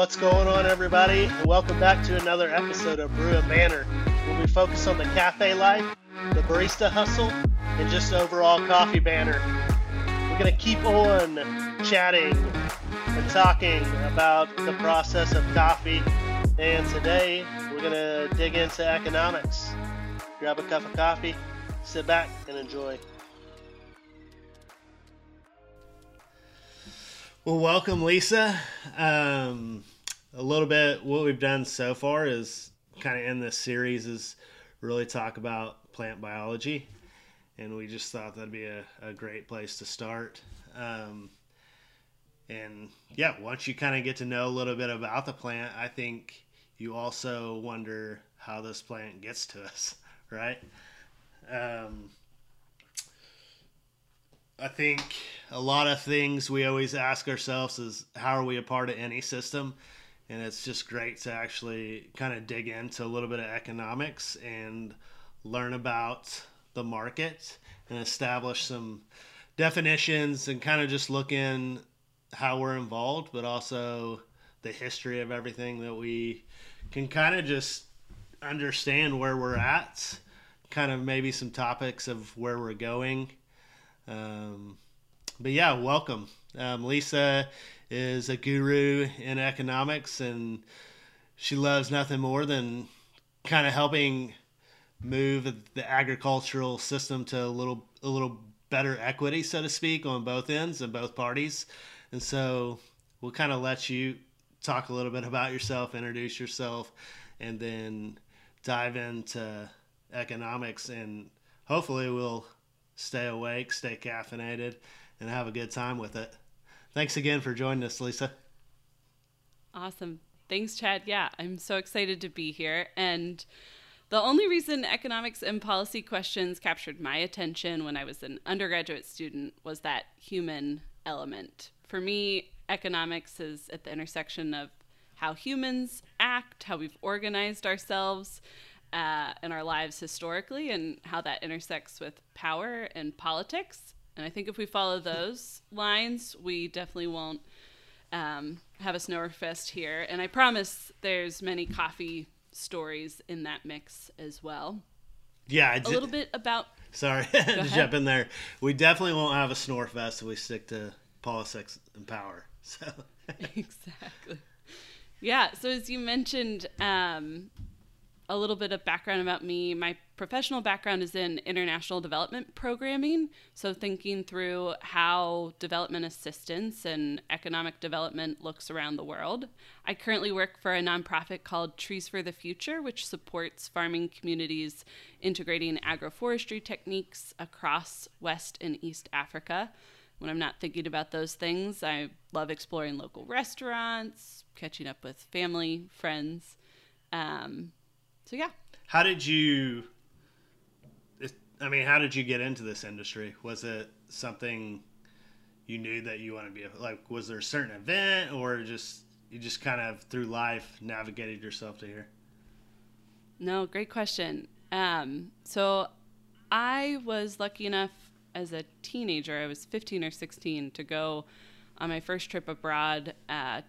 What's going on, everybody? Welcome back to another episode of Brew and Banter, where we focus on the cafe life, the barista hustle, and just overall coffee banner. We're going to keep on chatting and talking about the process of coffee, and today we're going to dig into economics. Grab a cup of coffee, sit back, and enjoy. Well, welcome, Lisa. Um, a little bit what we've done so far is kind of in this series is really talk about plant biology, and we just thought that'd be a, a great place to start. Um, and yeah, once you kind of get to know a little bit about the plant, I think you also wonder how this plant gets to us, right? Um, I think a lot of things we always ask ourselves is how are we a part of any system? And it's just great to actually kind of dig into a little bit of economics and learn about the market and establish some definitions and kind of just look in how we're involved, but also the history of everything that we can kind of just understand where we're at, kind of maybe some topics of where we're going um, but yeah, welcome. Um, Lisa is a guru in economics, and she loves nothing more than kind of helping move the agricultural system to a little a little better equity, so to speak, on both ends and both parties. And so we'll kind of let you talk a little bit about yourself, introduce yourself, and then dive into economics, and hopefully we'll stay awake, stay caffeinated, and have a good time with it. Thanks again for joining us, Lisa. Awesome. Thanks, Chad. Yeah, I'm so excited to be here. And the only reason economics and policy questions captured my attention when I was an undergraduate student was that human element. For me, economics is at the intersection of how humans act, how we've organized ourselves, uh, in our lives historically and how that intersects with power and politics. And I think if we follow those lines, we definitely won't um, have a Snorefest here. And I promise there's many coffee stories in that mix as well. Yeah, a little bit about. Sorry to jump in there. We definitely won't have a Snorefest if we stick to politics and power. So exactly. Yeah. So as you mentioned, um, a little bit of background about me. My professional background is in international development programming. So, thinking through how development assistance and economic development looks around the world. I currently work for a nonprofit called Trees for the Future, which supports farming communities integrating agroforestry techniques across West and East Africa. When I'm not thinking about those things, I love exploring local restaurants, catching up with family, friends. Um, so yeah. How did you? I mean, how did you get into this industry? Was it something you knew that you wanted to be like? Was there a certain event, or just you just kind of through life navigated yourself to here? No, great question. Um, so I was lucky enough as a teenager, I was 15 or 16, to go on my first trip abroad uh,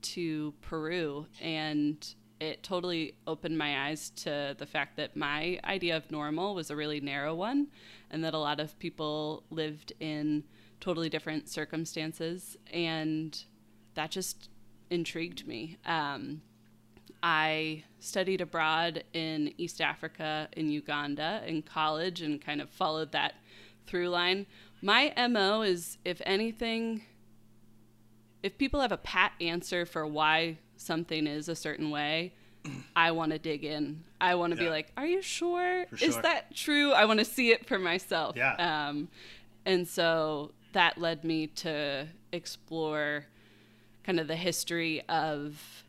to Peru. And it totally opened my eyes to the fact that my idea of normal was a really narrow one and that a lot of people lived in totally different circumstances. And that just intrigued me. Um, i studied abroad in east africa in uganda in college and kind of followed that through line. My mo is if anything if people have a pat answer for why something is a certain way, I want to dig in. I want to yeah. be like, "Are you sure? sure? Is that true?" I want to see it for myself. Yeah. Um, and so that led me to explore kind of the history of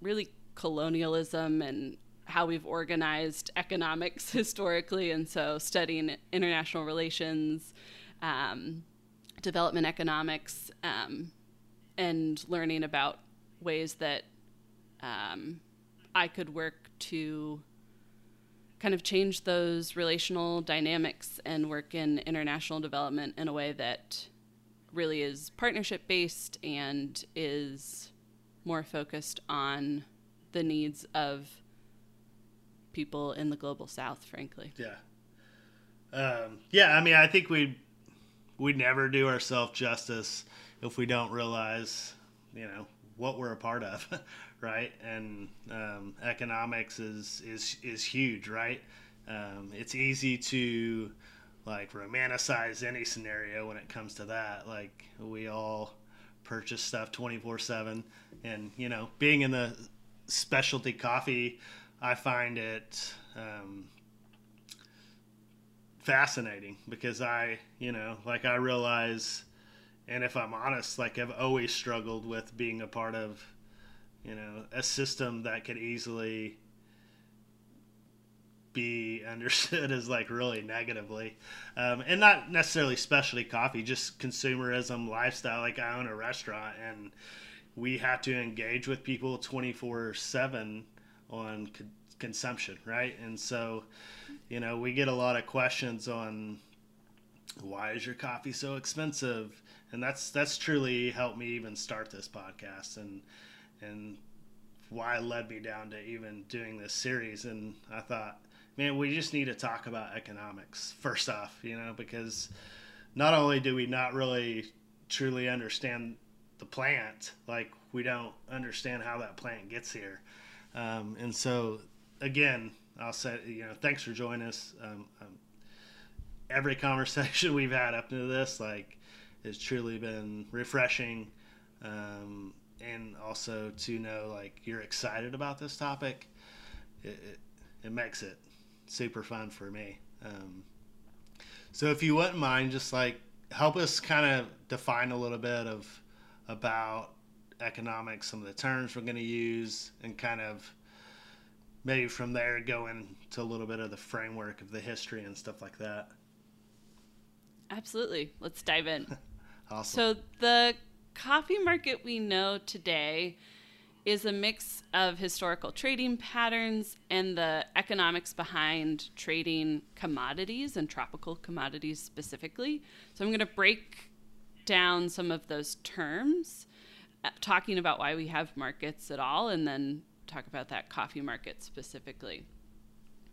really colonialism and how we've organized economics historically, and so studying international relations, um, development economics, um, and learning about ways that um, I could work to kind of change those relational dynamics and work in international development in a way that really is partnership based and is more focused on the needs of people in the global south, frankly. Yeah. Um, yeah, I mean, I think we we never do ourselves justice if we don't realize, you know, what we're a part of, right? And um, economics is is is huge, right? Um, it's easy to like romanticize any scenario when it comes to that. Like we all purchase stuff twenty four seven, and you know, being in the specialty coffee, I find it. Um, fascinating because I, you know, like I realize, and if I'm honest, like I've always struggled with being a part of, you know, a system that could easily be understood as like really negatively, um, and not necessarily specialty coffee, just consumerism, lifestyle. Like I own a restaurant, and we have to engage with people twenty four seven on co- consumption, right? And so you know, we get a lot of questions on why is your coffee so expensive? And that's that's truly helped me even start this podcast and and why led me down to even doing this series. And I thought, man, we just need to talk about economics first off, you know, because not only do we not really truly understand the plant, like we don't understand how that plant gets here. Um, and so, again, I'll say, you know, thanks for joining us. Um, um, every conversation we've had up to this, like, has truly been refreshing, um, and also to know like you're excited about this topic. It, it, it makes it super fun for me. Um, so if you wouldn't mind, just like help us kind of define a little bit of about economics, some of the terms we're going to use, and kind of maybe from there go into a little bit of the framework of the history and stuff like that. Absolutely. Let's dive in. awesome. So, the coffee market we know today is a mix of historical trading patterns and the economics behind trading commodities and tropical commodities specifically. So, I'm going to break down some of those terms, uh, talking about why we have markets at all, and then talk about that coffee market specifically.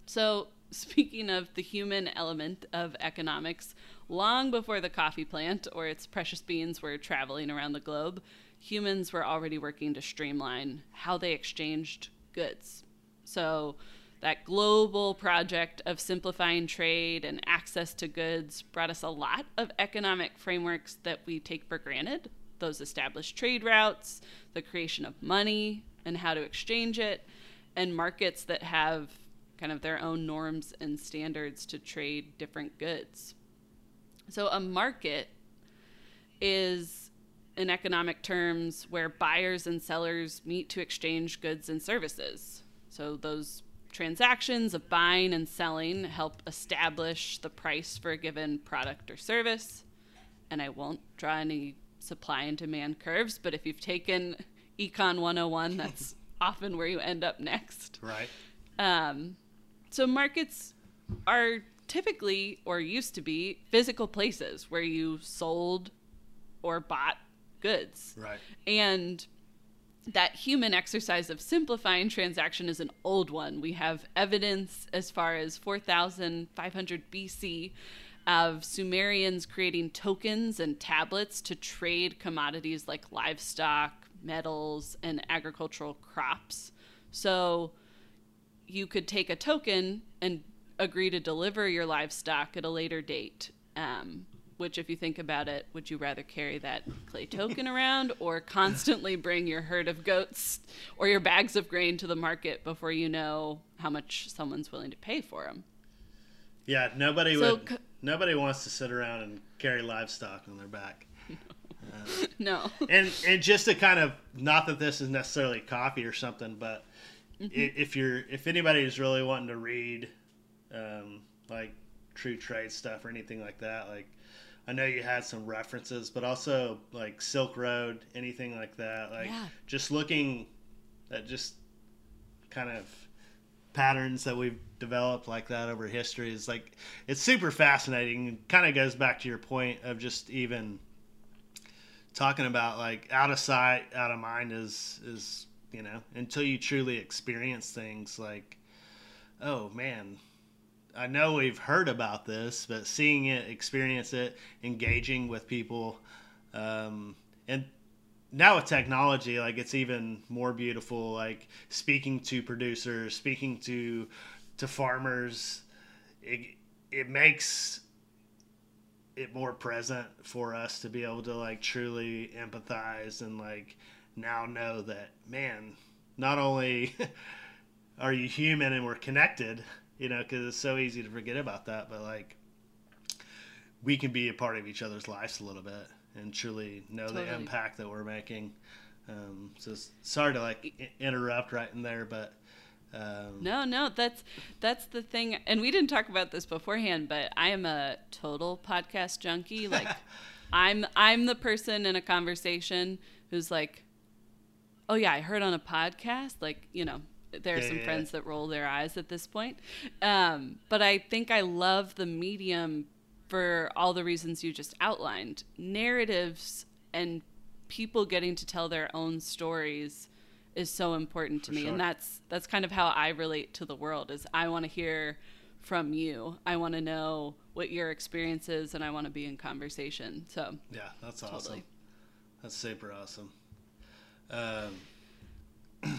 So, speaking of the human element of economics, long before the coffee plant or its precious beans were traveling around the globe, humans were already working to streamline how they exchanged goods. So, that global project of simplifying trade and access to goods brought us a lot of economic frameworks that we take for granted. Those established trade routes, the creation of money, and how to exchange it, and markets that have kind of their own norms and standards to trade different goods. So, a market is, in economic terms, where buyers and sellers meet to exchange goods and services. So, those transactions of buying and selling help establish the price for a given product or service. And I won't draw any supply and demand curves, but if you've taken Econ 101. That's often where you end up next. Right. Um, so markets are typically, or used to be, physical places where you sold or bought goods. Right. And that human exercise of simplifying transaction is an old one. We have evidence as far as 4,500 BC of Sumerians creating tokens and tablets to trade commodities like livestock, metals, and agricultural crops. So you could take a token and agree to deliver your livestock at a later date. Um, which, if you think about it, would you rather carry that clay token around or constantly bring your herd of goats or your bags of grain to the market before you know how much someone's willing to pay for them? Yeah, nobody so, would. Nobody wants to sit around and carry livestock on their back. no. and and just to kind of not that this is necessarily coffee or something, but mm-hmm. if you're if anybody is really wanting to read, um, like true trade stuff or anything like that, like I know you had some references, but also like Silk Road, anything like that, like yeah. just looking at just kind of patterns that we've developed like that over history is like it's super fascinating. Kind of goes back to your point of just even talking about like out of sight, out of mind is is you know until you truly experience things like, oh man, I know we've heard about this, but seeing it, experience it, engaging with people, um, and now with technology, like it's even more beautiful. Like speaking to producers, speaking to to farmers, it it makes it more present for us to be able to like truly empathize and like now know that man not only are you human and we're connected you know because it's so easy to forget about that but like we can be a part of each other's lives a little bit and truly know totally. the impact that we're making um, so sorry to like interrupt right in there but um, no, no, that's that's the thing, and we didn't talk about this beforehand, but I am a total podcast junkie. Like, I'm I'm the person in a conversation who's like, "Oh yeah, I heard on a podcast." Like, you know, there are yeah, some yeah, friends yeah. that roll their eyes at this point, um, but I think I love the medium for all the reasons you just outlined. Narratives and people getting to tell their own stories is so important to For me sure. and that's that's kind of how I relate to the world is I want to hear from you. I want to know what your experience is and I want to be in conversation. So Yeah, that's totally. awesome. That's super awesome. Um,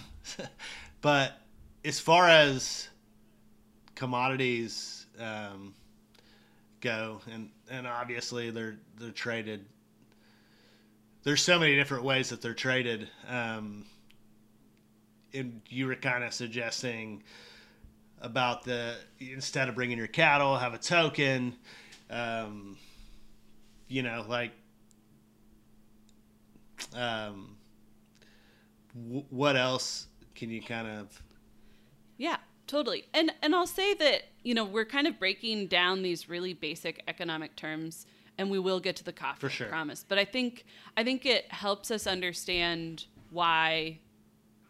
but as far as commodities um, go, and and obviously they're they're traded. There's so many different ways that they're traded. Um, and you were kind of suggesting about the instead of bringing your cattle, have a token. Um, you know, like um, w- what else can you kind of? Yeah, totally. And and I'll say that you know we're kind of breaking down these really basic economic terms, and we will get to the coffee. For sure, I promise. But I think I think it helps us understand why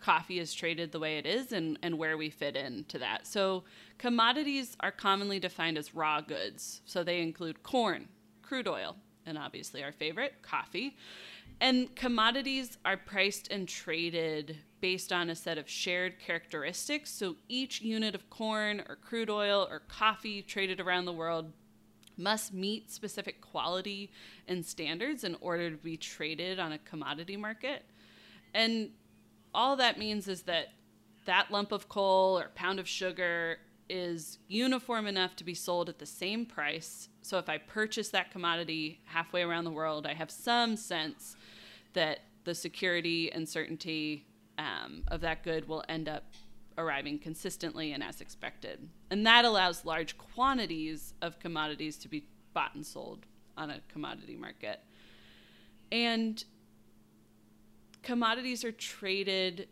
coffee is traded the way it is and, and where we fit into that. So, commodities are commonly defined as raw goods. So, they include corn, crude oil, and obviously our favorite, coffee. And commodities are priced and traded based on a set of shared characteristics. So, each unit of corn or crude oil or coffee traded around the world must meet specific quality and standards in order to be traded on a commodity market. And all that means is that that lump of coal or pound of sugar is uniform enough to be sold at the same price. So if I purchase that commodity halfway around the world, I have some sense that the security and certainty um, of that good will end up arriving consistently and as expected. And that allows large quantities of commodities to be bought and sold on a commodity market. And commodities are traded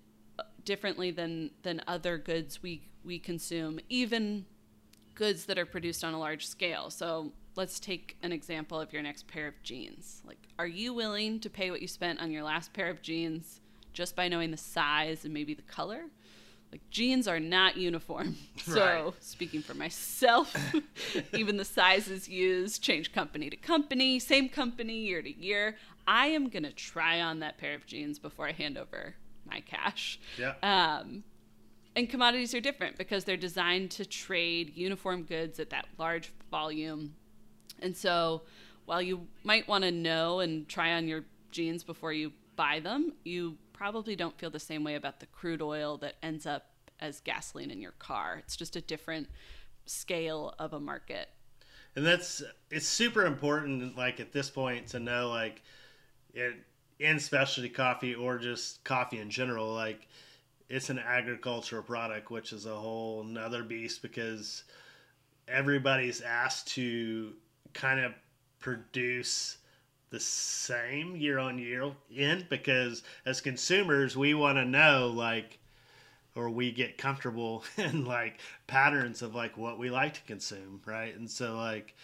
differently than than other goods we we consume, even goods that are produced on a large scale. So let's take an example of your next pair of jeans. Like, are you willing to pay what you spent on your last pair of jeans just by knowing the size and maybe the color? Like, jeans are not uniform. Right. So, speaking for myself, even the sizes used change company to company, same company year to year. I am going to try on that pair of jeans before I hand over my cash. Yeah. Um, and commodities are different because they're designed to trade uniform goods at that large volume. And so while you might want to know and try on your jeans before you buy them, you probably don't feel the same way about the crude oil that ends up as gasoline in your car. It's just a different scale of a market. And that's it's super important like at this point to know like it, in specialty coffee or just coffee in general, like it's an agricultural product, which is a whole nother beast because everybody's asked to kind of produce the same year on year in because as consumers we want to know like or we get comfortable in like patterns of like what we like to consume right and so like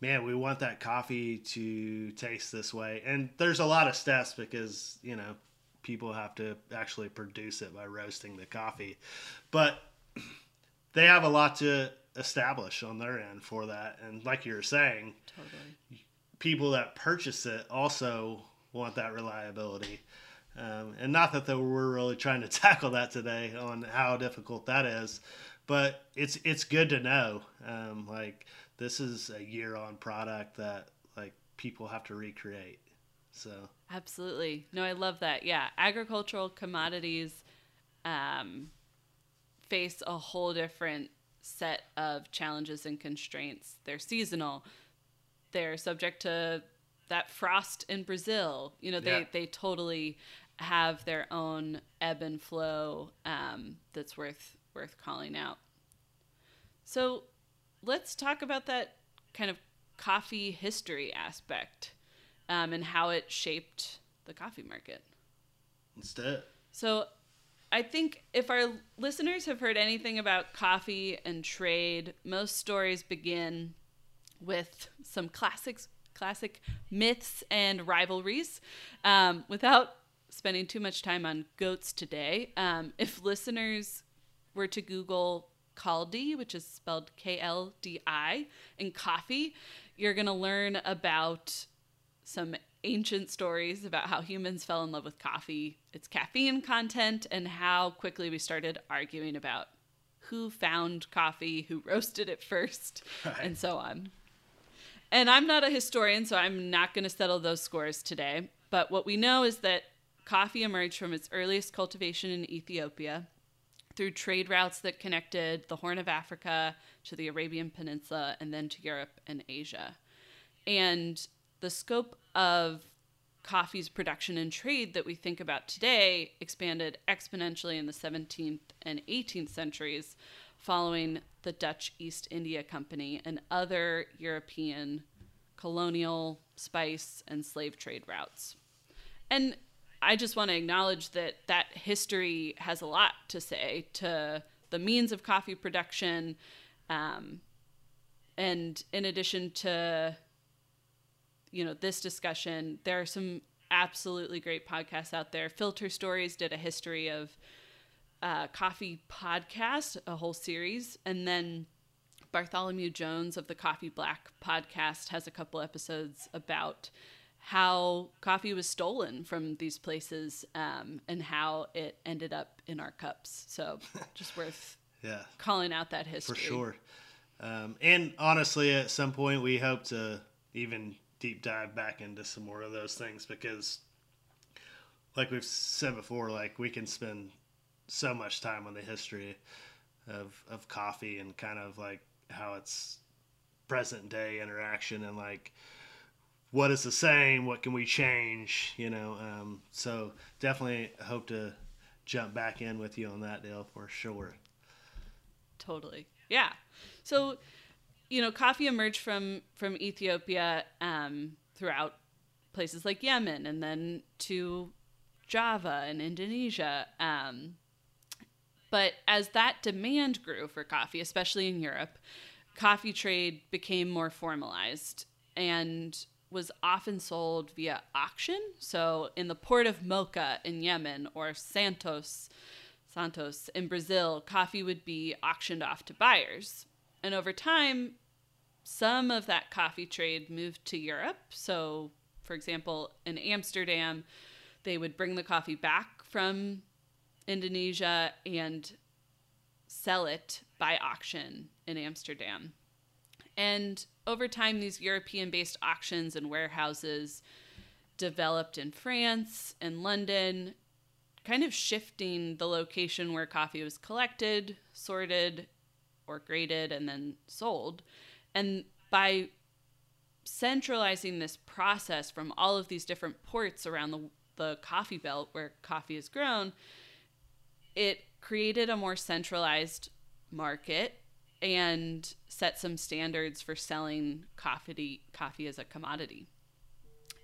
man, we want that coffee to taste this way. And there's a lot of steps because, you know, people have to actually produce it by roasting the coffee. But they have a lot to establish on their end for that. And like you were saying, totally. people that purchase it also want that reliability. Um, and not that we're really trying to tackle that today on how difficult that is, but it's it's good to know. Um, like this is a year on product that like people have to recreate. So absolutely, no, I love that. Yeah, agricultural commodities um, face a whole different set of challenges and constraints. They're seasonal. They're subject to that frost in Brazil. You know, they yeah. they totally have their own ebb and flow um, that's worth worth calling out. So let's talk about that kind of coffee history aspect um, and how it shaped the coffee market. Let's do it. So I think if our listeners have heard anything about coffee and trade, most stories begin with some classics, classic myths and rivalries. Um, without spending too much time on goats today, um, if listeners were to Google Kaldi, which is spelled K L D I, and coffee, you're going to learn about some ancient stories about how humans fell in love with coffee, its caffeine content, and how quickly we started arguing about who found coffee, who roasted it first, right. and so on. And I'm not a historian, so I'm not going to settle those scores today. But what we know is that coffee emerged from its earliest cultivation in Ethiopia through trade routes that connected the Horn of Africa to the Arabian Peninsula and then to Europe and Asia. And the scope of coffee's production and trade that we think about today expanded exponentially in the 17th and 18th centuries following the Dutch East India Company and other European colonial spice and slave trade routes. And I just want to acknowledge that that history has a lot to say to the means of coffee production. Um, and in addition to you know this discussion. There are some absolutely great podcasts out there. Filter stories did a history of uh, coffee podcast a whole series. And then bartholomew jones of the coffee black podcast has a couple episodes about how coffee was stolen from these places um, and how it ended up in our cups. So just worth yeah. calling out that history. for sure. Um, and honestly at some point we hope to even deep dive back into some more of those things because like we've said before like we can spend so much time on the history of of coffee and kind of like how it's present day interaction and like what is the same what can we change you know um, so definitely hope to jump back in with you on that deal for sure. Totally. Yeah. So you know, coffee emerged from from Ethiopia um, throughout places like Yemen and then to Java and Indonesia. Um, but as that demand grew for coffee, especially in Europe, coffee trade became more formalized and was often sold via auction. So in the port of Mocha in Yemen or Santos, Santos in Brazil, coffee would be auctioned off to buyers. And over time, some of that coffee trade moved to Europe. So, for example, in Amsterdam, they would bring the coffee back from Indonesia and sell it by auction in Amsterdam. And over time, these European based auctions and warehouses developed in France and London, kind of shifting the location where coffee was collected, sorted, or graded, and then sold. And by centralizing this process from all of these different ports around the, the coffee belt where coffee is grown, it created a more centralized market and set some standards for selling coffee coffee as a commodity.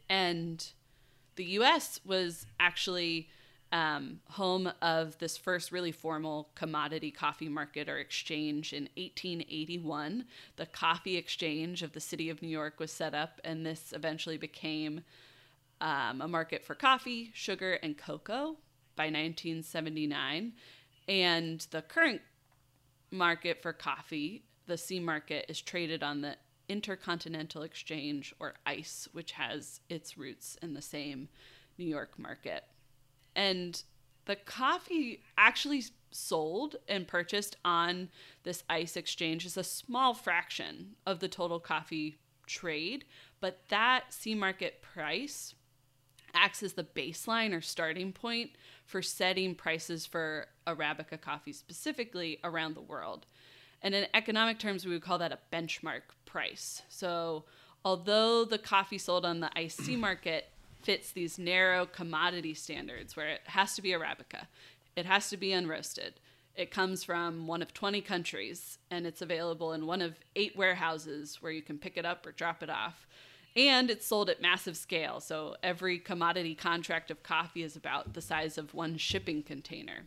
And the US was actually um, home of this first really formal commodity coffee market or exchange in 1881. The Coffee Exchange of the City of New York was set up, and this eventually became um, a market for coffee, sugar, and cocoa by 1979. And the current market for coffee, the C market, is traded on the Intercontinental Exchange or ICE, which has its roots in the same New York market. And the coffee actually sold and purchased on this ICE exchange is a small fraction of the total coffee trade, but that C market price acts as the baseline or starting point for setting prices for Arabica coffee specifically around the world. And in economic terms, we would call that a benchmark price. So, although the coffee sold on the ICE market fits these narrow commodity standards where it has to be Arabica, it has to be unroasted, it comes from one of 20 countries and it's available in one of eight warehouses where you can pick it up or drop it off. And it's sold at massive scale. So every commodity contract of coffee is about the size of one shipping container.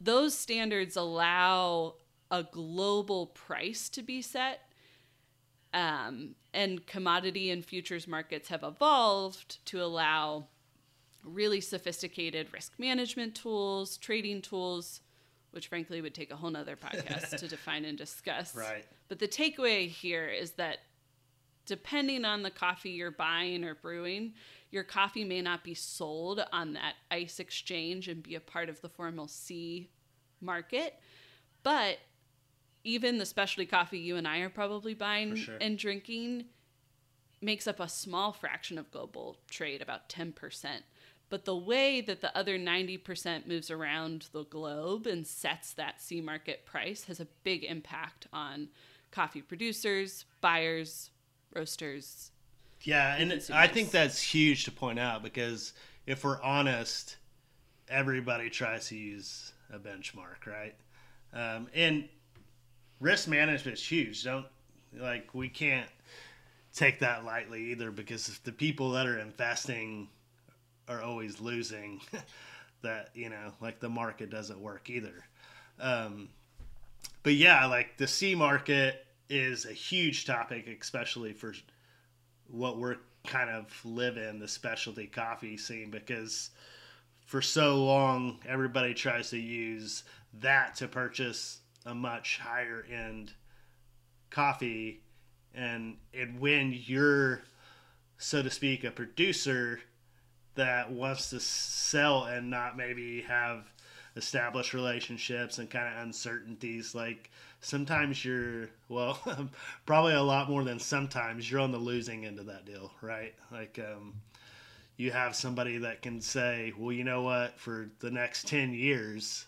Those standards allow a global price to be set. Um, and commodity and futures markets have evolved to allow really sophisticated risk management tools, trading tools, which frankly would take a whole nother podcast to define and discuss. Right. But the takeaway here is that depending on the coffee you're buying or brewing, your coffee may not be sold on that ICE exchange and be a part of the formal C market. But even the specialty coffee you and I are probably buying sure. and drinking makes up a small fraction of global trade, about 10%. But the way that the other 90% moves around the globe and sets that C market price has a big impact on coffee producers, buyers, roasters. Yeah, and I think that's huge to point out because if we're honest, everybody tries to use a benchmark, right? Um, and risk management is huge. Don't like we can't take that lightly either because if the people that are investing are always losing, that you know, like the market doesn't work either. Um, but yeah, like the C market is a huge topic, especially for what we're kind of live in the specialty coffee scene because for so long everybody tries to use that to purchase a much higher end coffee and and when you're so to speak a producer that wants to sell and not maybe have established relationships and kind of uncertainties like sometimes you're well probably a lot more than sometimes you're on the losing end of that deal right? Like um, you have somebody that can say well you know what? For the next 10 years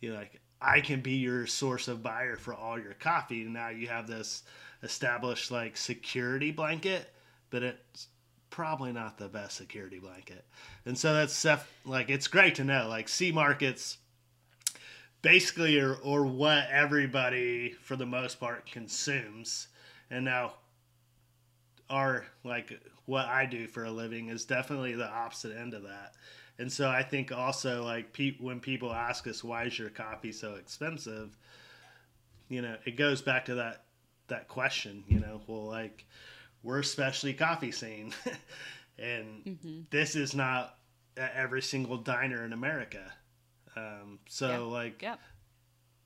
you're like i can be your source of buyer for all your coffee. Now you have this established like security blanket but it's probably not the best security blanket. And so that's like it's great to know like C markets basically or what everybody for the most part consumes. And now our like what i do for a living is definitely the opposite end of that and so i think also like pe- when people ask us why is your coffee so expensive you know it goes back to that that question you know well like we're a specialty coffee scene and mm-hmm. this is not every single diner in america um, so like, yep.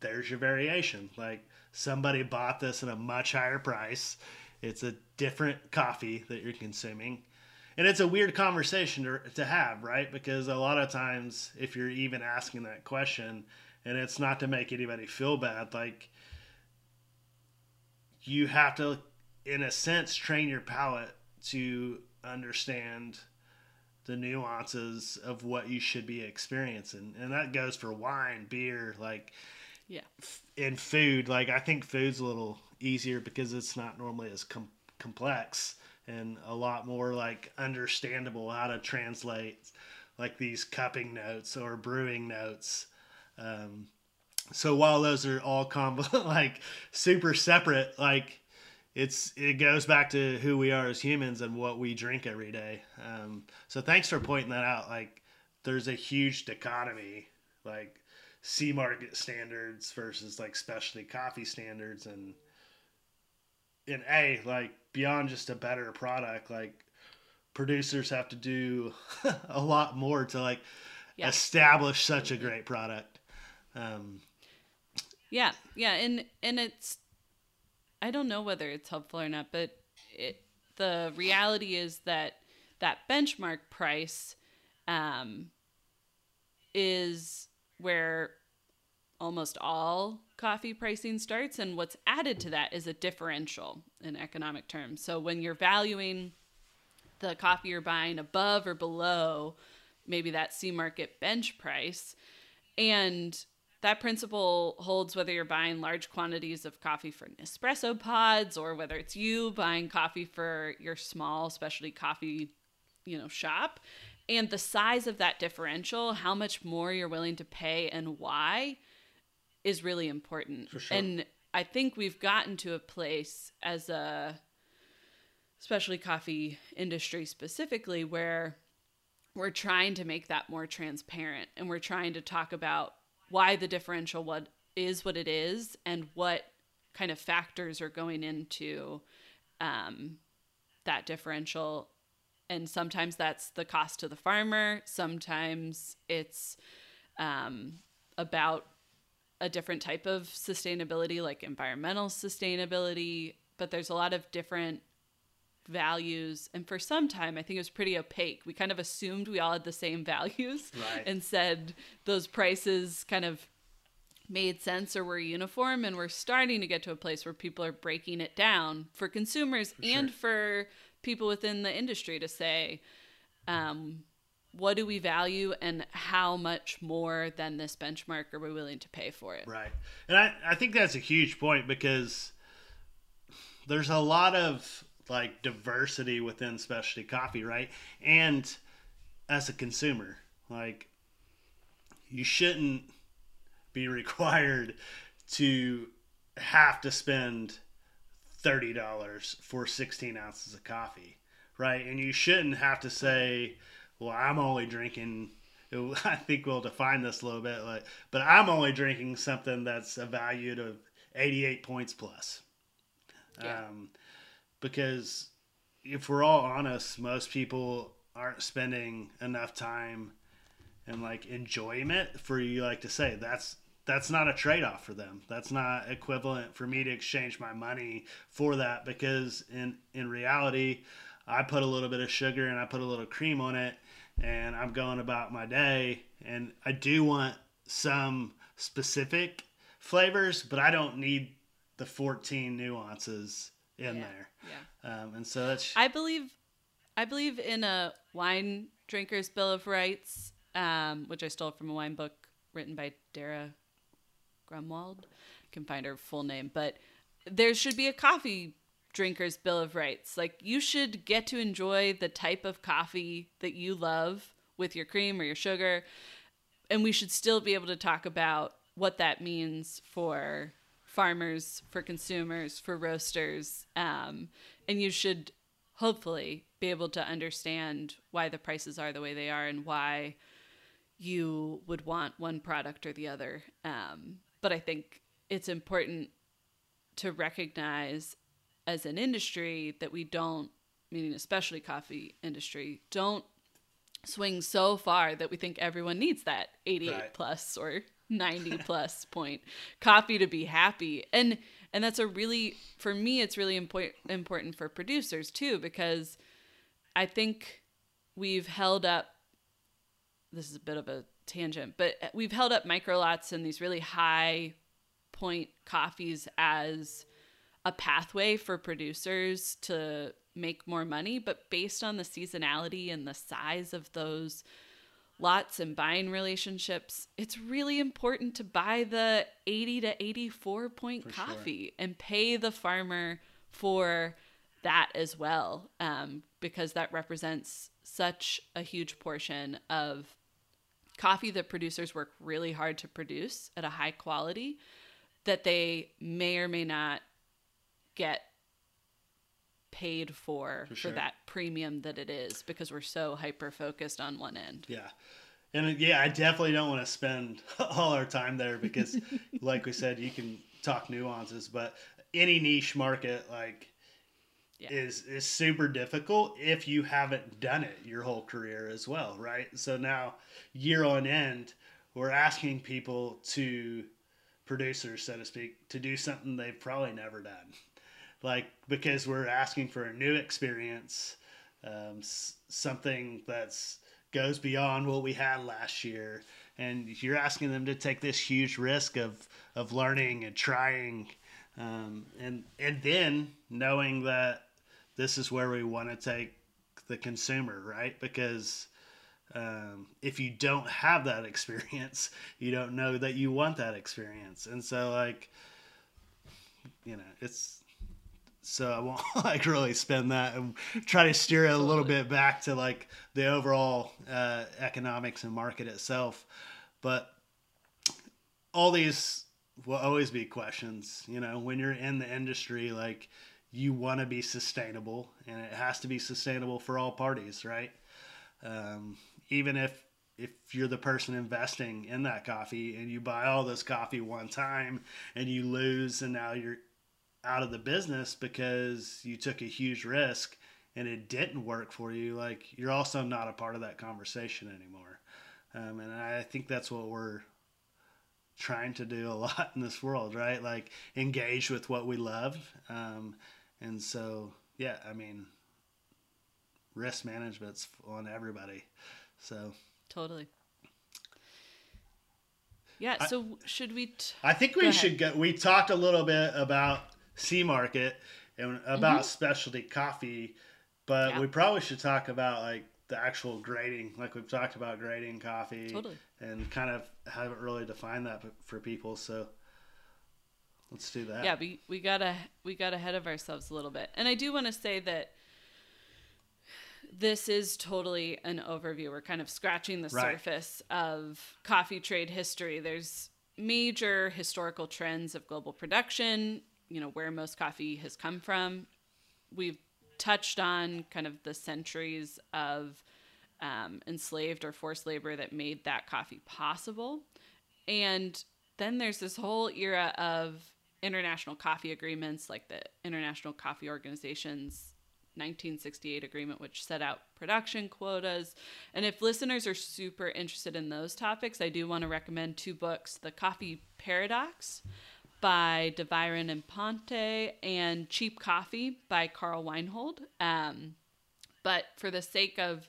there's your variation. Like somebody bought this at a much higher price. It's a different coffee that you're consuming. And it's a weird conversation to, to have, right? Because a lot of times, if you're even asking that question, and it's not to make anybody feel bad, like you have to, in a sense, train your palate to understand the nuances of what you should be experiencing. And that goes for wine beer like yeah. in food. Like i think food's a little easier because it's not normally as com- complex and a lot more like understandable how to translate like these cupping notes or brewing notes um, so while those are all com- like super separate like it's it goes back to who we are as humans and what we drink every day. Um, so thanks for pointing that out. Like, there's a huge dichotomy, like C market standards versus like specialty coffee standards, and in a like beyond just a better product, like producers have to do a lot more to like yeah. establish such a great product. Um, yeah, yeah, and and it's I don't know whether it's helpful or not, but it, the reality is that that benchmark price um, is where almost all coffee pricing starts. And what's added to that is a differential in economic terms. So when you're valuing the coffee you're buying above or below maybe that C market bench price, and that principle holds whether you're buying large quantities of coffee for Nespresso pods or whether it's you buying coffee for your small specialty coffee, you know, shop. And the size of that differential, how much more you're willing to pay and why is really important. Sure. And I think we've gotten to a place as a especially coffee industry specifically where we're trying to make that more transparent and we're trying to talk about why the differential what is what it is and what kind of factors are going into um, that differential and sometimes that's the cost to the farmer sometimes it's um, about a different type of sustainability, like environmental sustainability, but there's a lot of different values. And for some time, I think it was pretty opaque. We kind of assumed we all had the same values Right. and said those prices kind of made sense or were uniform. And we're starting to get to a place where people are breaking it down for consumers and for people within the industry to say, um, what do we value and how much more than this benchmark are we willing to pay for it? Right. And I, I think that's a huge point because there's a lot of like diversity within specialty coffee, right? And as a consumer, like you shouldn't be required to have to spend thirty dollars for sixteen ounces of coffee, right? And you shouldn't have to say, "Well, I'm only drinking." I think we'll define this a little bit, like, but I'm only drinking something that's a value of 88 points plus. Yeah. Um, because if we're all honest, most people aren't spending enough time and like enjoyment for you like to say that's that's not a trade-off for them that's not equivalent for me to exchange my money for that because in in reality i put a little bit of sugar and i put a little cream on it and i'm going about my day and i do want some specific flavors but i don't need the 14 nuances in Yeah, there Yeah. um, and so that's I believe I believe in a wine drinker's bill of rights, um, which I stole from a wine book written by Dara Grumwald. I can find her full name, but there should be a coffee drinker's bill of rights. Like you should get to enjoy the type of coffee that you love with your cream or your sugar, and we should still be able to talk about what that means for farmers, for consumers, for roasters, um, and you should hopefully be able to understand why the prices are the way they are and why you would want one product or the other. Um, but I think it's important to recognize as an industry that we don't, meaning especially coffee industry, don't swing so far that we think everyone needs that 88 Right. plus or 90 plus point coffee to be happy and and that's a really for me it's really important important for producers too because i think we've held up this is a bit of a tangent but we've held up micro lots and these really high point coffees as a pathway for producers to make more money but based on the seasonality and the size of those lots and buying relationships it's really important to buy the 80 to 84 point For sure. coffee and pay the farmer for that as well um, because that represents such a huge portion of coffee that producers work really hard to produce at a high quality that they may or may not get paid for for, For that premium that it is because we're so hyper focused on one end. Yeah. And yeah, I definitely don't want to spend all our time there because, like we said, you can talk nuances, but any niche market like Yeah. is is super difficult if you haven't done it your whole career as well, right? So now, year on end, we're asking people to producers, so to speak, to do something they've probably never done. Like because we're asking for a new experience, um, something that's goes beyond what we had last year, and you're asking them to take this huge risk of of learning and trying, um, and and then knowing that this is where we want to take the consumer, right? Because um, if you don't have that experience, you don't know that you want that experience, and so like, you know, it's so I won't like really spend that and try to steer it a little bit back to like the overall uh, economics and market itself. But all these will always be questions, you know, when you're in the industry, like you want to be sustainable and it has to be sustainable for all parties, right? Um, even if if you're the person investing in that coffee and you buy all this coffee one time and you lose and now you're out of the business because you took a huge risk and it didn't work for you like you're also not a part of that conversation anymore um, and i think that's what we're trying to do a lot in this world right like engage with what we love um, and so yeah i mean risk management's on everybody so Totally. Yeah. I- So should we? T- I think we should go. We talked a little bit about C Market and about Mhm. specialty coffee, but Yeah. we probably should talk about like the actual grading. Like we've talked about grading coffee Totally. and kind of haven't really defined that for people. So let's do that. yeah we, we gotta we got ahead of ourselves a little bit and i do want to say that this is totally an overview we're kind of scratching the Right. surface of coffee trade history there's major historical trends of global production you know where most coffee has come from we've touched on kind of the centuries of um, enslaved or forced labor that made that coffee possible and then there's this whole era of international coffee agreements like the International Coffee Organization's 1968 agreement, which set out production quotas. And if listeners are super interested in those topics, I do want to recommend two books The Coffee Paradox by Daviron and Ponte and Cheap Coffee by Carl Weinhold. Um, but for the sake of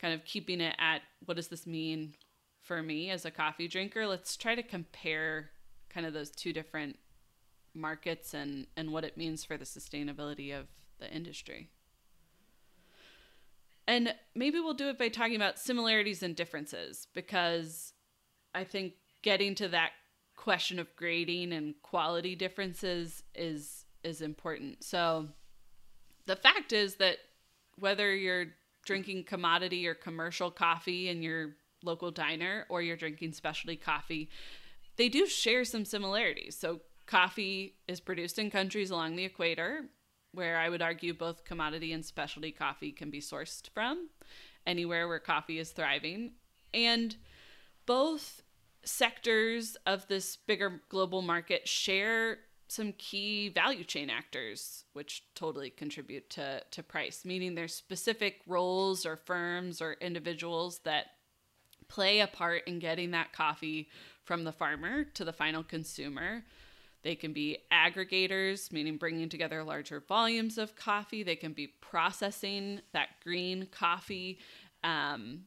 kind of keeping it at what does this mean for me as a coffee drinker, let's try to compare kind of those two different markets and and what it means for the sustainability of the industry. And maybe we'll do it by talking about similarities and differences because I think getting to that question of grading and quality differences is is important. So the fact is that whether you're drinking commodity or commercial coffee in your local diner or you're drinking specialty coffee, they do share some similarities. So, coffee is produced in countries along the equator, where I would argue both commodity and specialty coffee can be sourced from, anywhere where coffee is thriving. And both sectors of this bigger global market share some key value chain actors, which totally contribute to, to price, meaning there's specific roles or firms or individuals that play a part in getting that coffee from the farmer to the final consumer. They can be aggregators, meaning bringing together larger volumes of coffee. They can be processing that green coffee, um,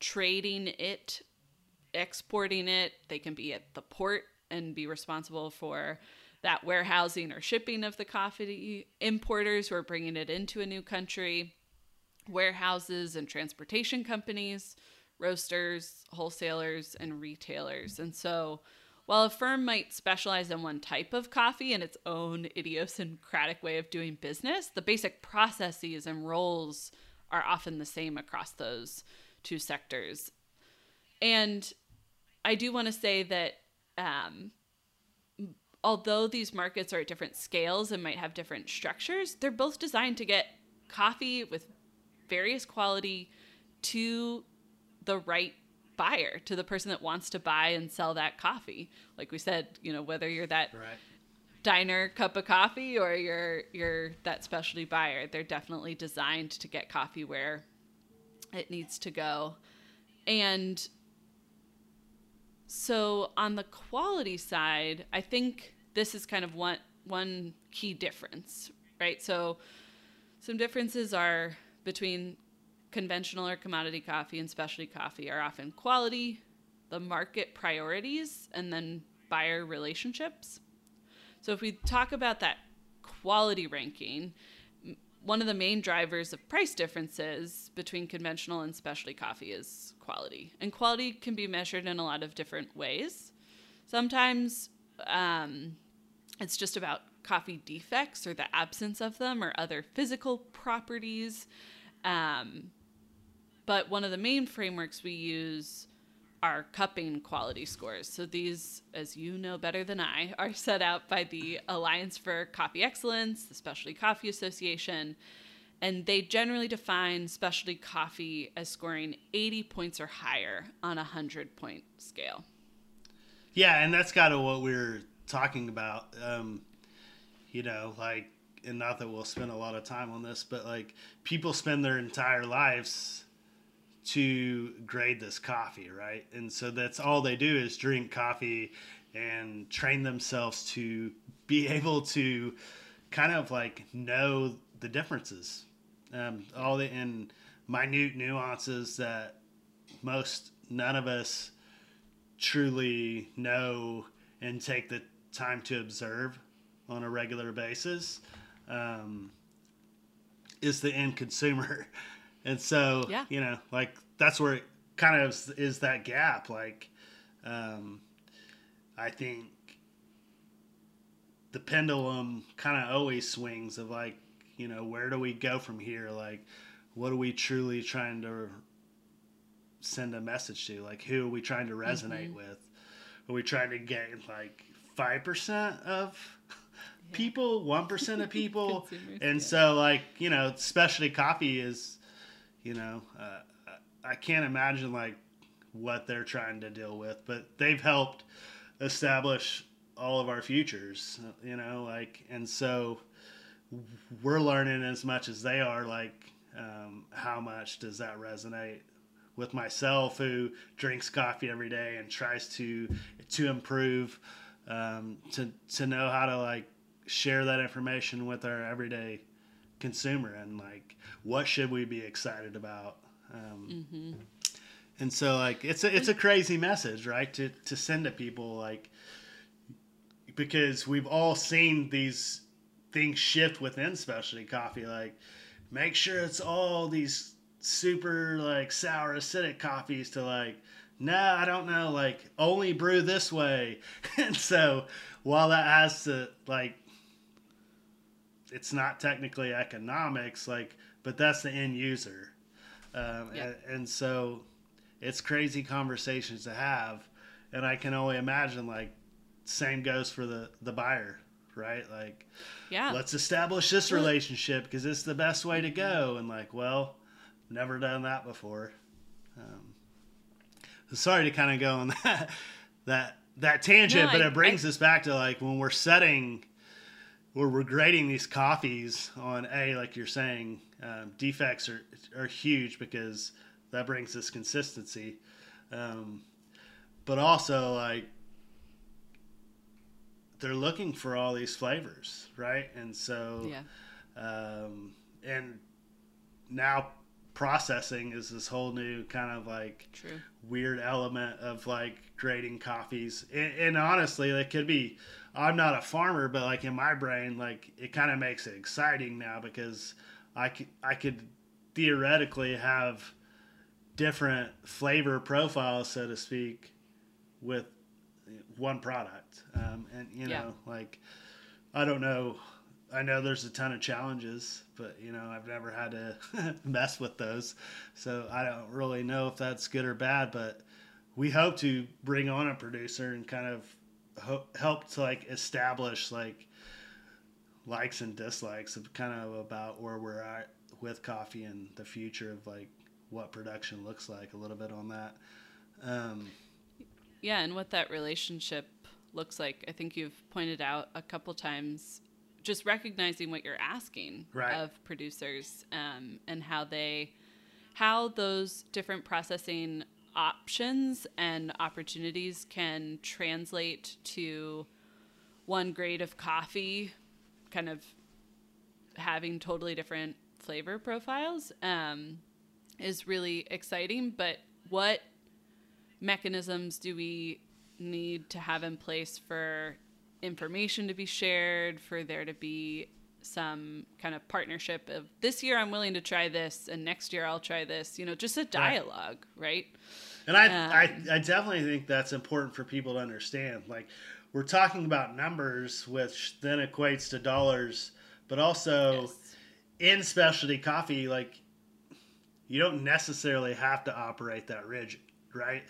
trading it, exporting it. They can be at the port and be responsible for that warehousing or shipping of the coffee. Importers who are bringing it into a new country, warehouses and transportation companies, roasters, wholesalers, and retailers. And so, while a firm might specialize in one type of coffee and its own idiosyncratic way of doing business, the basic processes and roles are often the same across those two sectors. And I do want to say that um, although these markets are at different scales and might have different structures, they're both designed to get coffee with various quality to the right buyer, to the person that wants to buy and sell that coffee. Like we said, you know, whether you're that Right. diner cup of coffee or you're you're that specialty buyer, they're definitely designed to get coffee where it needs to go. And so on the quality side, I think this is kind of one one key difference, right? So some differences are between conventional or commodity coffee and specialty coffee are often quality, the market priorities, and then buyer relationships. So if we talk about that quality ranking, one of the main drivers of price differences between conventional and specialty coffee is quality. And quality can be measured in a lot of different ways. Sometimes um, it's just about coffee defects or the absence of them or other physical properties. Um, but one of the main frameworks we use are cupping quality scores. So these, as you know better than I, are set out by the Alliance for Coffee Excellence, the Specialty Coffee Association, and they generally define specialty coffee as scoring 80 points or higher on a 100 point scale. Yeah, and that's kind of what we are talking about. Um, you know, like, and not that we'll spend a lot of time on this, but like people spend their entire lives to grade this coffee, right? And so that's all they do is drink coffee and train themselves to be able to kind of like know the differences, um, all the and minute nuances that most none of us truly know and take the time to observe on a regular basis um, is the end consumer. And so, yeah. you know, like that's where it kind of is, is that gap. Like, um, I think the pendulum kind of always swings of like, you know, where do we go from here? Like, what are we truly trying to send a message to? Like, who are we trying to resonate mm-hmm. with? Are we trying to get like 5% of people, 1% of people? and so, like, you know, specialty coffee is you know, uh, I can't imagine like what they're trying to deal with, but they've helped establish all of our futures, you know, like, and so we're learning as much as they are, like, um, how much does that resonate with myself who drinks coffee every day and tries to to improve um, to to know how to like share that information with our everyday consumer and like what should we be excited about um, mm-hmm. and so like it's a it's a crazy message right to to send to people like because we've all seen these things shift within specialty coffee like make sure it's all these super like sour acidic coffees to like no i don't know like only brew this way. And so while that has to like it's not technically economics, like, but that's the end user, um, yeah. and, and, so it's crazy conversations to have, and I can only imagine like same goes for the the buyer, right? Like, yeah, let's establish this relationship because it's the best way to go, and like, well, never done that before. Um, sorry to kind of go on that that that tangent, no, but I, it brings I, us back to like when we're setting we're, we're grading these coffees on a like you're saying um, defects are are huge because that brings us consistency. Um, but also like they're looking for all these flavors right? And so yeah. um, and now processing is this whole new kind of like True. weird element of like grading coffees. And, and honestly it could be I'm not a farmer, but like in my brain, like it kind of makes it exciting now because I could, I could theoretically have different flavor profiles, so to speak, with one product. Um, and you know, yeah. like I don't know. I know there's a ton of challenges, but you know, I've never had to mess with those, so I don't really know if that's good or bad. But we hope to bring on a producer and kind of help to like establish like likes and dislikes of kind of about where we're at with coffee and the future of like what production looks like a little bit on that um, yeah and what that relationship looks like i think you've pointed out a couple times just recognizing what you're asking right. of producers um, and how they how those different processing options and opportunities can translate to one grade of coffee kind of having totally different flavor profiles um, is really exciting. But what mechanisms do we need to have in place for information to be shared, for there to be some kind of partnership of this year I'm willing to try this and next year I'll try this, you know, just a dialogue, right? right? And I, um, I, I definitely think that's important for people to understand. Like, we're talking about numbers, which then equates to dollars, but also yes. in specialty coffee, like, you don't necessarily have to operate that rigid, right?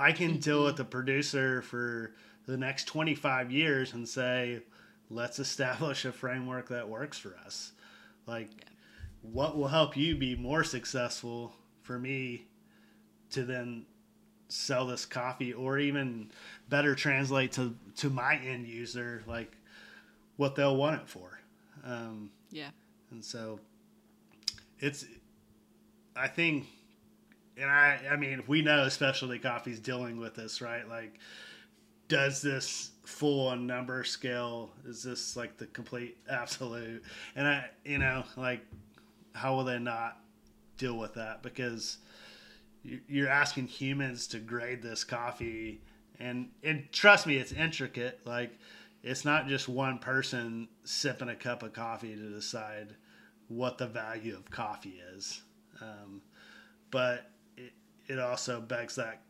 I can mm-hmm. deal with the producer for the next 25 years and say, let's establish a framework that works for us. Like, yeah. what will help you be more successful for me to then sell this coffee or even better translate to, to my end user, like what they'll want it for. Um, yeah. And so it's, I think, and I, I mean, we know specialty coffee's dealing with this, right? Like, does this full on number scale? Is this like the complete absolute? And I, you know, like, how will they not deal with that? Because you're asking humans to grade this coffee, and and trust me, it's intricate. Like, it's not just one person sipping a cup of coffee to decide what the value of coffee is. Um, but it, also begs that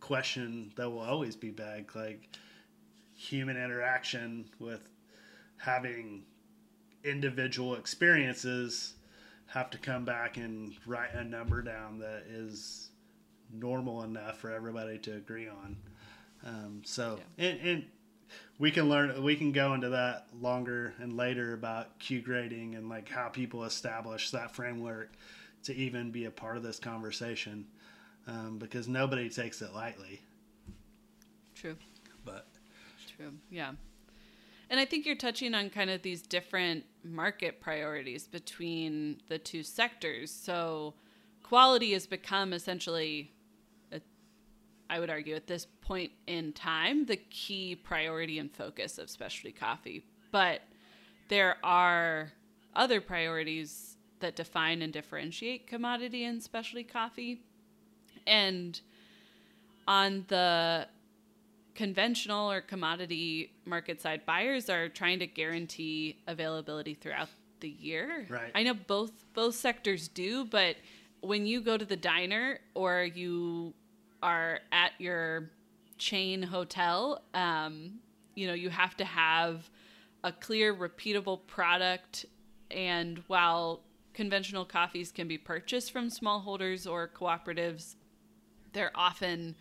question that will always be begged like human interaction with having individual experiences have to come back and write a number down that is normal enough for everybody to agree on. Um, so, yeah. and, and, we can learn, we can go into that longer and later about Q grading and like how people establish that framework to even be a part of this conversation um, because nobody takes it lightly. True. But true, yeah. And I think you're touching on kind of these different market priorities between the two sectors. So quality has become essentially, a, I would argue, at this point in time, the key priority and focus of specialty coffee. But there are other priorities that define and differentiate commodity and specialty coffee. And on the conventional or commodity market side, buyers are trying to guarantee availability throughout the year. Right. I know both both sectors do, but when you go to the diner or you are at your chain hotel, um, you know, you have to have a clear, repeatable product. And while conventional coffees can be purchased from smallholders or cooperatives, they're often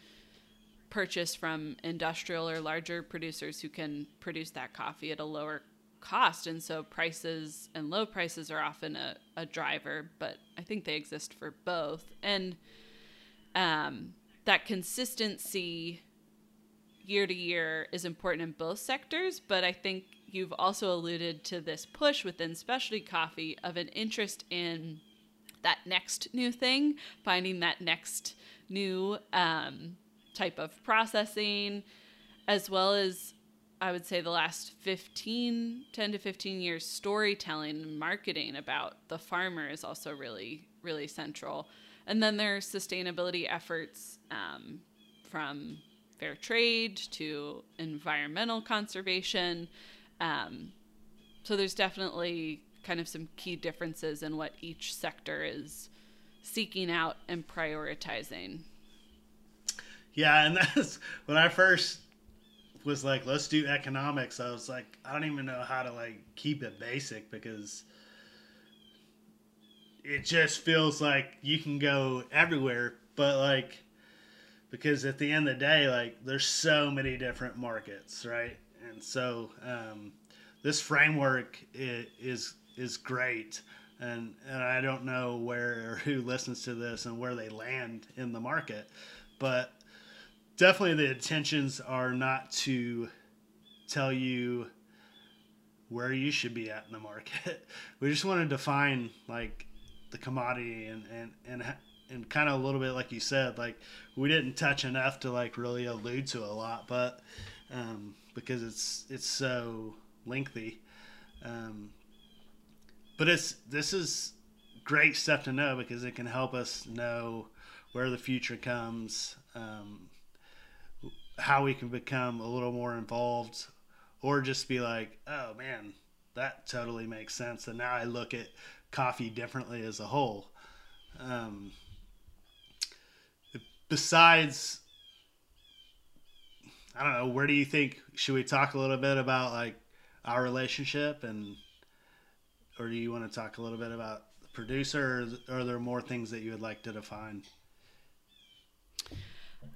purchased from industrial or larger producers who can produce that coffee at a lower cost. And so prices and low prices are often a, a driver, but I think they exist for both. And um, that consistency year to year is important in both sectors, but I think you've also alluded to this push within specialty coffee of an interest in that next new thing, finding that next new um, type of processing, as well as I would say the last 15, 10 to 15 years, storytelling and marketing about the farmer is also really, really central. And then there are sustainability efforts um, from fair trade to environmental conservation. Um, so there's definitely kind of some key differences in what each sector is seeking out and prioritizing. Yeah, and that's when I first was like, let's do economics. I was like, I don't even know how to like keep it basic because it just feels like you can go everywhere, but like because at the end of the day, like there's so many different markets, right? And so um, this framework is is great. And, and I don't know where or who listens to this and where they land in the market, but definitely the intentions are not to tell you where you should be at in the market. we just want to define like the commodity and and and and kind of a little bit like you said, like we didn't touch enough to like really allude to a lot, but um, because it's it's so lengthy. Um, but it's this is great stuff to know because it can help us know where the future comes, um, how we can become a little more involved, or just be like, oh man, that totally makes sense. And now I look at coffee differently as a whole. Um, besides, I don't know, where do you think, should we talk a little bit about like our relationship and, or do you want to talk a little bit about the producer or are there more things that you would like to define?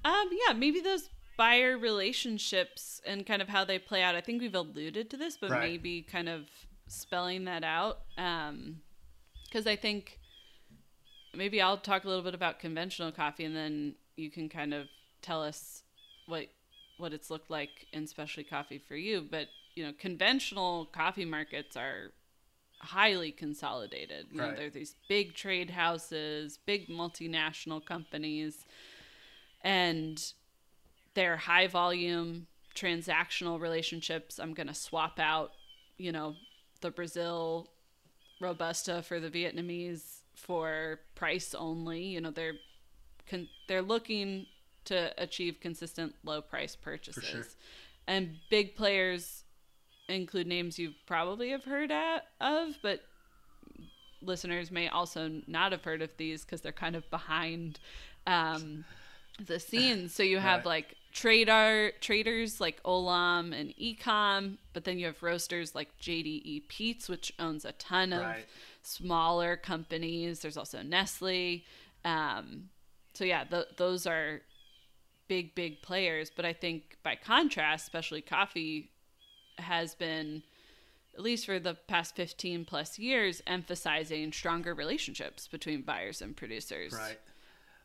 Um, yeah, maybe those buyer relationships and kind of how they play out. I think we've alluded to this, but right. maybe kind of spelling that out. Um, because I think maybe I'll talk a little bit about conventional coffee, and then you can kind of tell us what what it's looked like in specialty coffee for you. But you know, conventional coffee markets are highly consolidated. You right. know, there are these big trade houses, big multinational companies, and they're high volume transactional relationships. I'm going to swap out, you know, the Brazil Robusta for the Vietnamese for price only. You know, they're con- they're looking to achieve consistent low price purchases. Sure. And big players include names you probably have heard at, of, but listeners may also not have heard of these because they're kind of behind um, the scenes. So you have right. like trader traders like Olam and Ecom, but then you have roasters like JDE Peet's, which owns a ton of right. smaller companies. There's also Nestle. Um, so yeah, th- those are big, big players. But I think by contrast, especially coffee has been, at least for the past 15 plus years, emphasizing stronger relationships between buyers and producers. Right.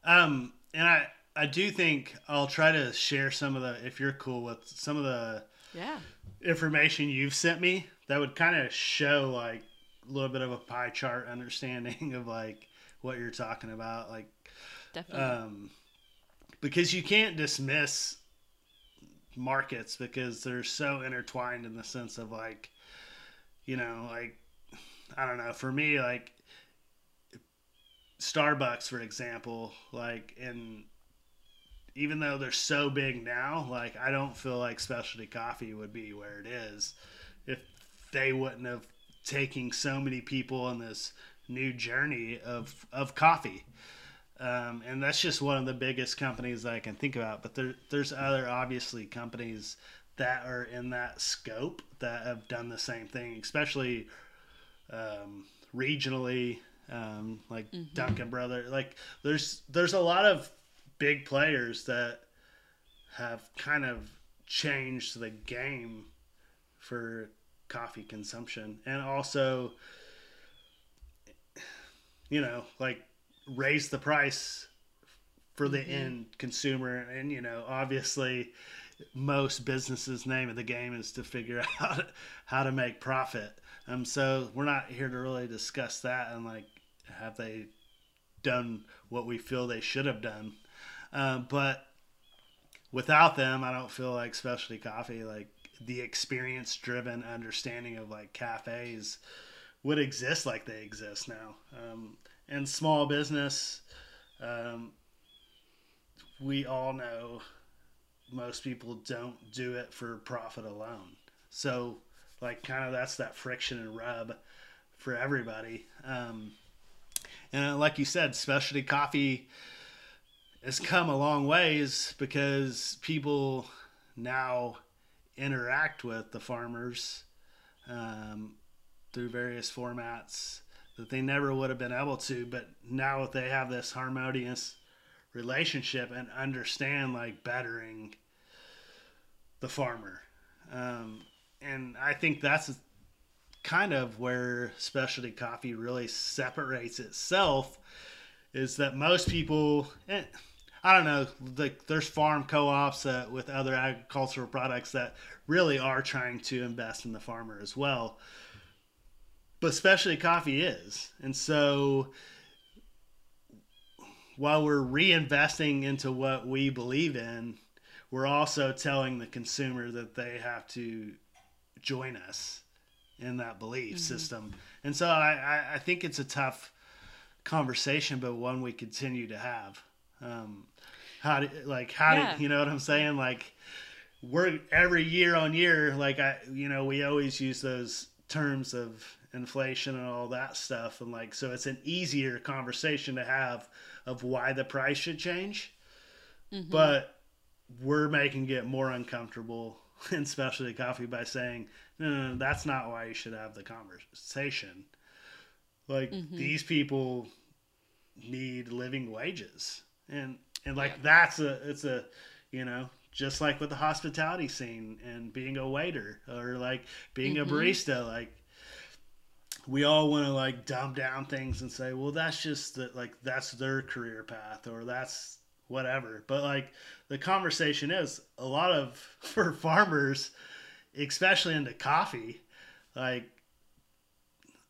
Um, and I, I do think I'll try to share some of the, if you're cool with some of the yeah information you've sent me that would kind of show like a little bit of a pie chart understanding of like what you're talking about. Like, definitely. Um, because you can't dismiss markets because they're so intertwined in the sense of like, you know, like, I don't know, for me, like, Starbucks, for example, like, in even though they're so big now, like I don't feel like specialty coffee would be where it is if they wouldn't have taken so many people on this new journey of of coffee. Um, and that's just one of the biggest companies that I can think about. But there, there's other obviously companies that are in that scope that have done the same thing, especially um, regionally, um, like mm-hmm. Duncan Brother. Like there's there's a lot of big players that have kind of changed the game for coffee consumption and also you know like raise the price for the mm-hmm. end consumer and you know obviously most businesses name of the game is to figure out how to make profit um so we're not here to really discuss that and like have they done what we feel they should have done um, but without them, I don't feel like specialty coffee, like the experience driven understanding of like cafes would exist like they exist now. Um, and small business, um, we all know most people don't do it for profit alone. So, like, kind of that's that friction and rub for everybody. Um, and like you said, specialty coffee has come a long ways because people now interact with the farmers um, through various formats that they never would have been able to. But now they have this harmonious relationship and understand like bettering the farmer. Um, and I think that's kind of where specialty coffee really separates itself is that most people, eh, I don't know, like there's farm co-ops with other agricultural products that really are trying to invest in the farmer as well. But especially coffee is, and so while we're reinvesting into what we believe in, we're also telling the consumer that they have to join us in that belief mm-hmm. system. And so I, I think it's a tough conversation, but one we continue to have. Um, how do like how yeah. do you know what I'm saying? Like we're every year on year, like I you know, we always use those terms of inflation and all that stuff and like so it's an easier conversation to have of why the price should change. Mm-hmm. But we're making it more uncomfortable in specialty coffee by saying, no, no, no, that's not why you should have the conversation. Like mm-hmm. these people need living wages, and and like yeah. that's a it's a you know just like with the hospitality scene and being a waiter or like being mm-hmm. a barista, like we all want to like dumb down things and say, well, that's just that like that's their career path or that's whatever. But like the conversation is a lot of for farmers, especially into coffee, like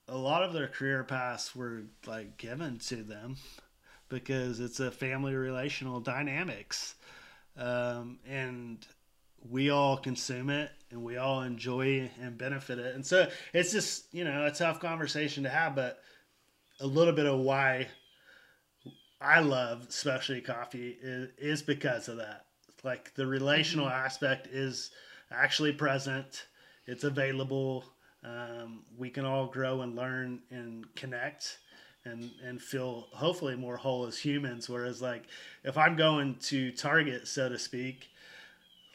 a lot of their career paths were like given to them because it's a family relational dynamics. Um, and we all consume it and we all enjoy and benefit it. And so it's just, you know, a tough conversation to have, but a little bit of why I love specialty coffee is, is because of that. Like the relational mm-hmm. aspect is actually present. It's available. Um, we can all grow and learn and connect and and feel hopefully more whole as humans. Whereas like if I'm going to Target, so to speak,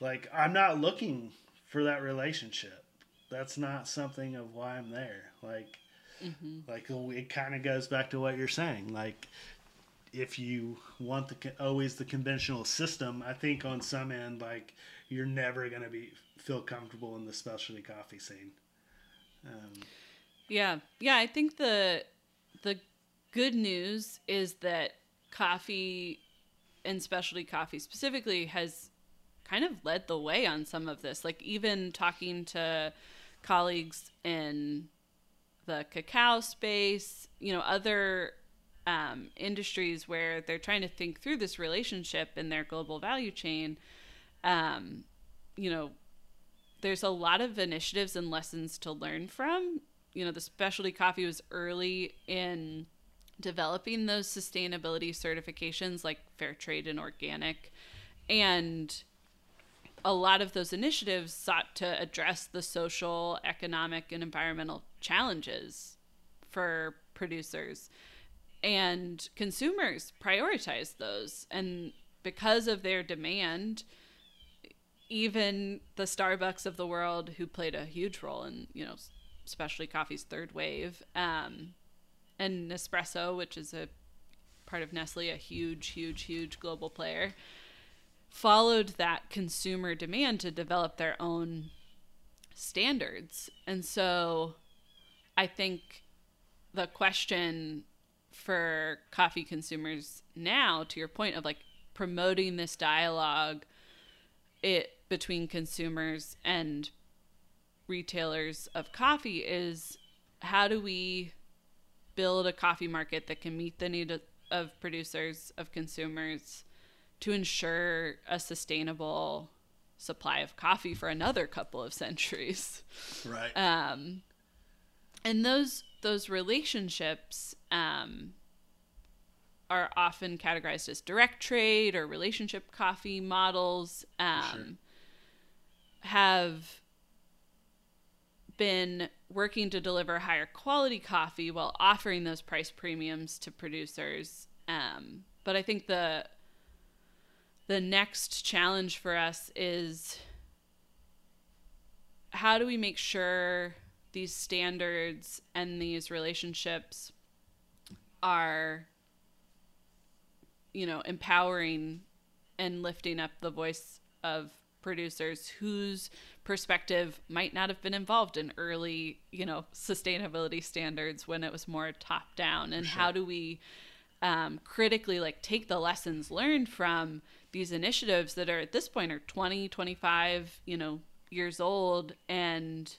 like I'm not looking for that relationship. That's not something of why I'm there. Like mm-hmm. like it kind of goes back to what you're saying. Like if you want the always the conventional system, I think on some end, like you're never gonna be feel comfortable in the specialty coffee scene. Um, yeah, yeah. I think the the good news is that coffee and specialty coffee specifically has kind of led the way on some of this. Like even talking to colleagues in the cacao space, you know, other um, industries where they're trying to think through this relationship in their global value chain, um, you know, there's a lot of initiatives and lessons to learn from. You know, the specialty coffee was early in developing those sustainability certifications like fair trade and organic. And a lot of those initiatives sought to address the social, economic, and environmental challenges for producers. And consumers prioritize those. And because of their demand even the starbucks of the world who played a huge role in you know especially coffee's third wave um, and nespresso which is a part of nestle a huge huge huge global player followed that consumer demand to develop their own standards. And so i think the question for coffee consumers now to your point of like promoting this dialogue it between consumers and retailers of coffee is how do we build a coffee market that can meet the need of, of producers of consumers to ensure a sustainable supply of coffee for another couple of centuries. Right. Um and those those relationships um, are often categorized as direct trade or relationship coffee models um, sure. have been working to deliver higher quality coffee while offering those price premiums to producers. Um, but i think the the next challenge for us is how do we make sure these standards and these relationships are you know empowering and lifting up the voice of producers whose perspective might not have been involved in early you know sustainability standards when it was more top down and sure. how do we um, critically like take the lessons learned from these initiatives that are at this point are 20 25 you know years old and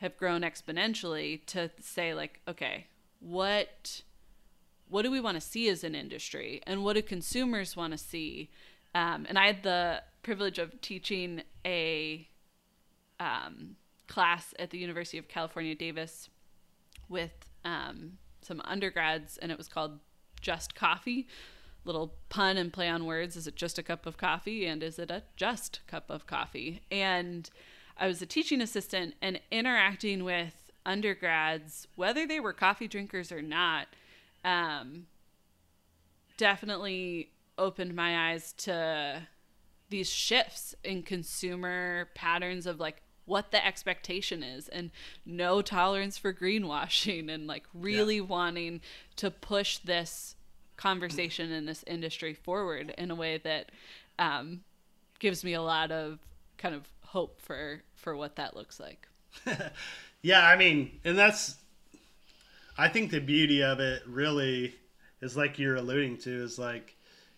have grown exponentially to say like okay what what do we want to see as an industry and what do consumers want to see um, and i had the privilege of teaching a um, class at the University of California, Davis, with um, some undergrads, and it was called Just Coffee. Little pun and play on words. Is it just a cup of coffee? And is it a just cup of coffee? And I was a teaching assistant and interacting with undergrads, whether they were coffee drinkers or not, um, definitely opened my eyes to these shifts in consumer patterns of like what the expectation is and no tolerance for greenwashing and like really yeah. wanting to push this conversation in this industry forward in a way that um, gives me a lot of kind of hope for for what that looks like. Yeah i mean and that's i think the beauty of it really is like you're alluding to is like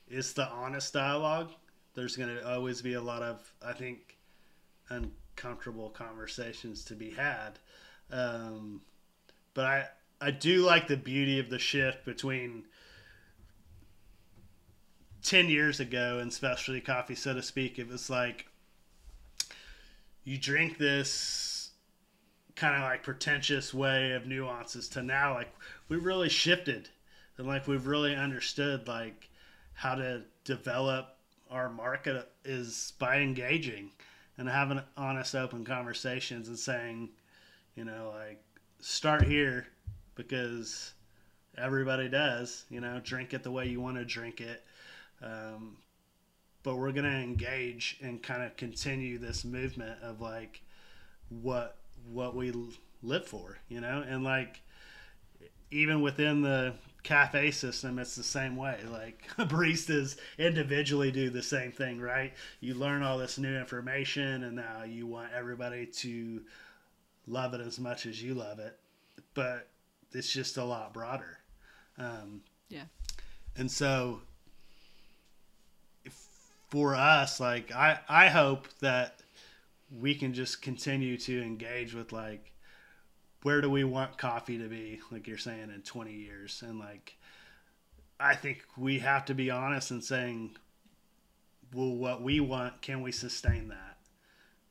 it's the honest dialogue. There's going to always be a lot of i think uncomfortable conversations to be had. Um, but i i do like the beauty of the shift between 10 years ago and specialty coffee so to speak it was like you drink this kind of like pretentious way of nuances to now like we really shifted and like we've really understood like how to develop our market is by engaging and having honest open conversations and saying you know like start here because everybody does you know drink it the way you want to drink it um, but we're going to engage and kind of continue this movement of like what what we live for you know? And like even within the cafe system it's the same way. Like baristas individually do the same thing right? You learn all this new information and now you want everybody to love it as much as you love it. But it's just a lot broader. Um, yeah. and so for us, like I, I hope that we can just continue to engage with like where do we want coffee to be, like you're saying, in 20 years, and like I think we have to be honest in saying, well, what we want, can we sustain that?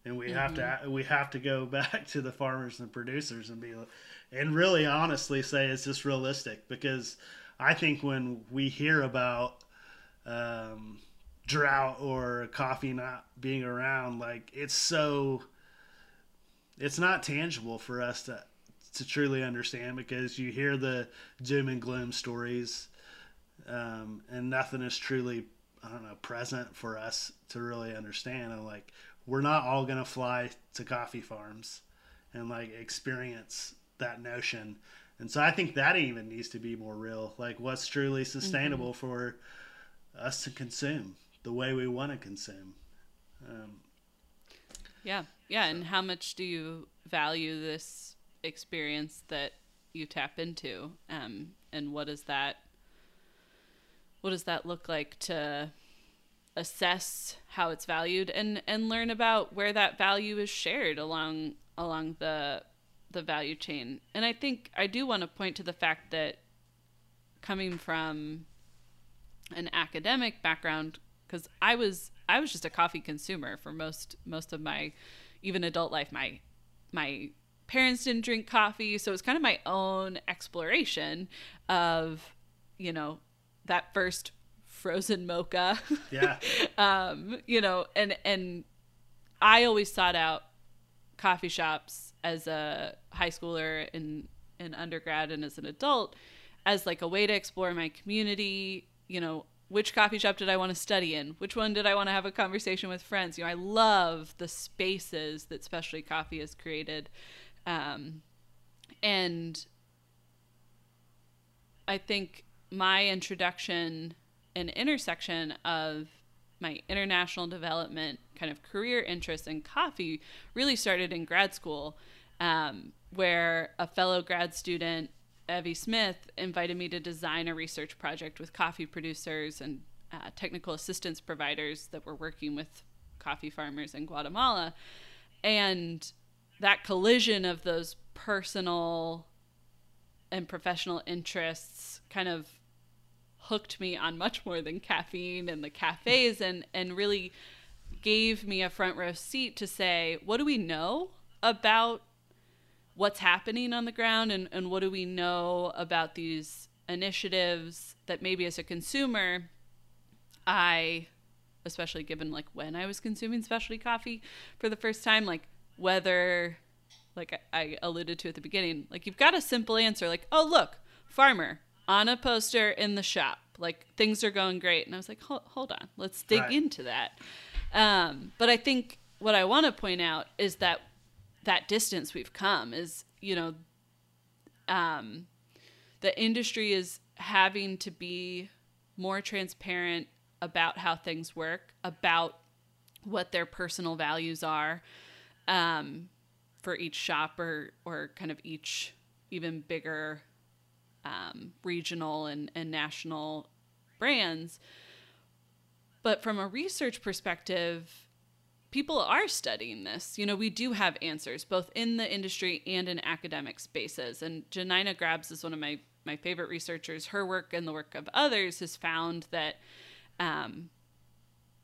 And we mm-hmm. have to mm-hmm. we have to go back to the farmers and producers and be and really honestly say it's just realistic because I think when we hear about um, drought or coffee not being around like it's so it's not tangible for us to to truly understand because you hear the doom and gloom stories um, and nothing is truly i don't know present for us to really understand. And like we're not all gonna fly to coffee farms and like experience that notion. And so i think that even needs to be more real like what's truly sustainable mm-hmm. for us to consume the way we want to consume. Um, yeah, yeah. And how much do you value this experience that you tap into? Um, and what does that what does that look like to assess how it's valued and and learn about where that value is shared along along the the value chain. And I think I do want to point to the fact that coming from an academic background because I was I was just a coffee consumer for most most of my even adult life. My my parents didn't drink coffee, so it was kind of my own exploration of you know that first frozen mocha. Yeah. um, you know, and and I always sought out coffee shops as a high schooler in in undergrad and as an adult as like a way to explore my community, you know, which coffee shop did I want to study in? Which one did I want to have a conversation with friends? You know, I love the spaces that specialty coffee has created. Um, and I think my introduction and intersection of my international development kind of career interest in coffee really started in grad school, um, where a fellow grad student Evie Smith invited me to design a research project with coffee producers and uh, technical assistance providers that were working with coffee farmers in Guatemala. And that collision of those personal and professional interests kind of hooked me on much more than caffeine and the cafes and and really gave me a front row seat to say, what do we know about what's happening on the ground and, and what do we know about these initiatives that maybe as a consumer I especially given like when I was consuming specialty coffee for the first time like whether like I alluded to at the beginning like you've got a simple answer like oh look farmer on a poster in the shop like things are going great and I was like hold, hold on let's dig right. into that um, but I think what I want to point out is that that distance we've come is you know um, the industry is having to be more transparent about how things work about what their personal values are um, for each shop or, or kind of each even bigger um, regional and, and national brands. But from a research perspective people are studying this. You know, we do have answers both in the industry and in academic spaces. And Janina Grabs is one of my my favorite researchers. Her work and the work of others has found that um,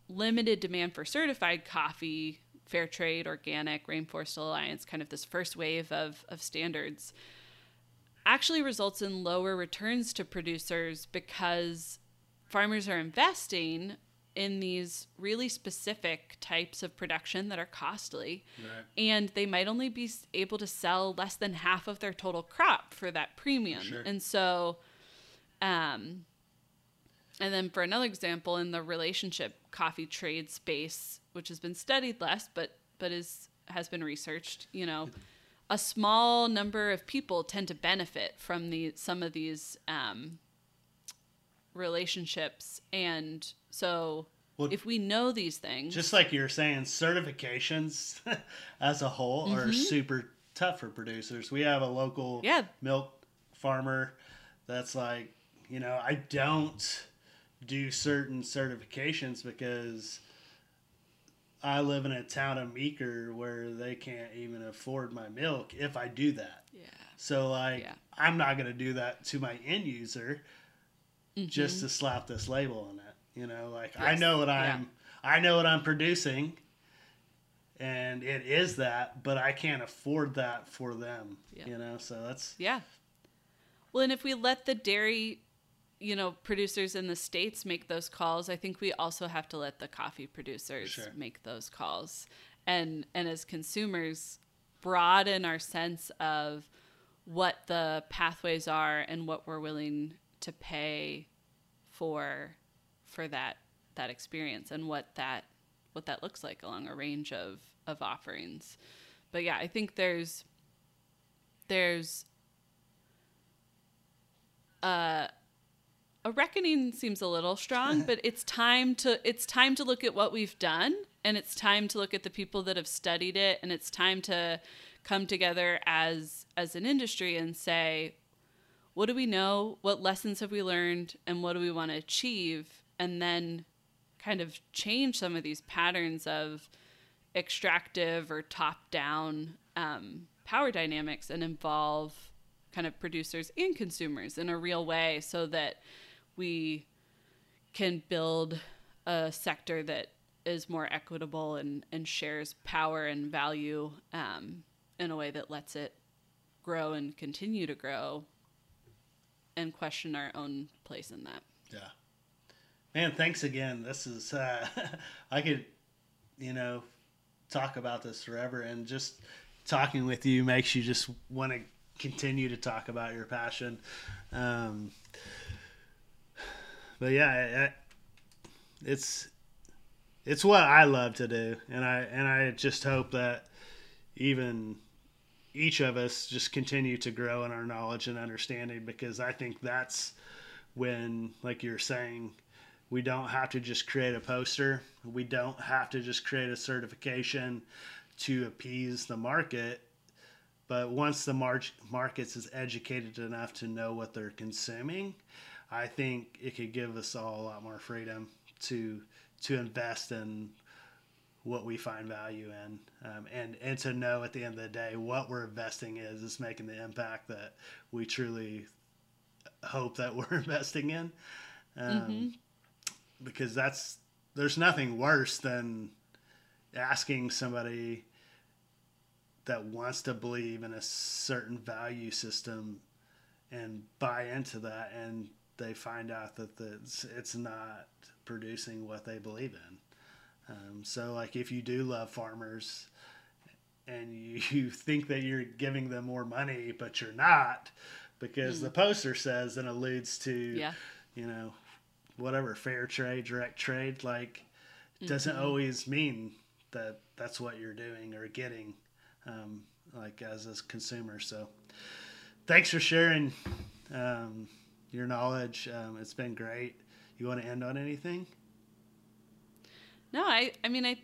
limited demand for certified coffee, fair trade, organic, rainforest alliance, kind of this first wave of of standards, actually results in lower returns to producers because farmers are investing in these really specific types of production that are costly right. and they might only be able to sell less than half of their total crop for that premium sure. and so um and then for another example in the relationship coffee trade space which has been studied less but but is has been researched you know a small number of people tend to benefit from the some of these um, relationships and so well, if we know these things, just like you're saying, certifications as a whole mm-hmm. are super tough for producers. We have a local yeah. milk farmer that's like, you know, I don't do certain certifications because I live in a town of Meeker where they can't even afford my milk if I do that. Yeah. So like yeah. I'm not going to do that to my end user mm-hmm. just to slap this label on it. You know, like yes. I know what I'm yeah. I know what I'm producing and it is that, but I can't afford that for them. Yeah. You know, so that's Yeah. Well, and if we let the dairy, you know, producers in the states make those calls, I think we also have to let the coffee producers sure. make those calls. And and as consumers broaden our sense of what the pathways are and what we're willing to pay for for that that experience and what that what that looks like along a range of of offerings. But yeah, I think there's there's uh, a reckoning seems a little strong, but it's time to it's time to look at what we've done and it's time to look at the people that have studied it and it's time to come together as as an industry and say what do we know, what lessons have we learned? And what do we want to achieve and then kind of change some of these patterns of extractive or top down um, power dynamics and involve kind of producers and consumers in a real way so that we can build a sector that is more equitable and, and shares power and value um, in a way that lets it grow and continue to grow and question our own place in that. Yeah. Man, thanks again. This is uh, I could, you know, talk about this forever, and just talking with you makes you just want to continue to talk about your passion. Um, but yeah, it's it's what I love to do, and I and I just hope that even each of us just continue to grow in our knowledge and understanding because I think that's when, like you're saying, we don't have to just create a poster. We don't have to just create a certification to appease the market. But once the mar- markets is educated enough to know what they're consuming, I think it could give us all a lot more freedom to to invest in what we find value in, um, and and to know at the end of the day what we're investing is is making the impact that we truly hope that we're investing in. Um, mm-hmm because that's there's nothing worse than asking somebody that wants to believe in a certain value system and buy into that and they find out that the, it's, it's not producing what they believe in um, so like if you do love farmers and you, you think that you're giving them more money but you're not because mm. the poster says and alludes to yeah. you know whatever fair trade direct trade like doesn't mm-hmm. always mean that that's what you're doing or getting um, like as a consumer. So thanks for sharing um, your knowledge. Um, it's been great. You want to end on anything? No i i mean i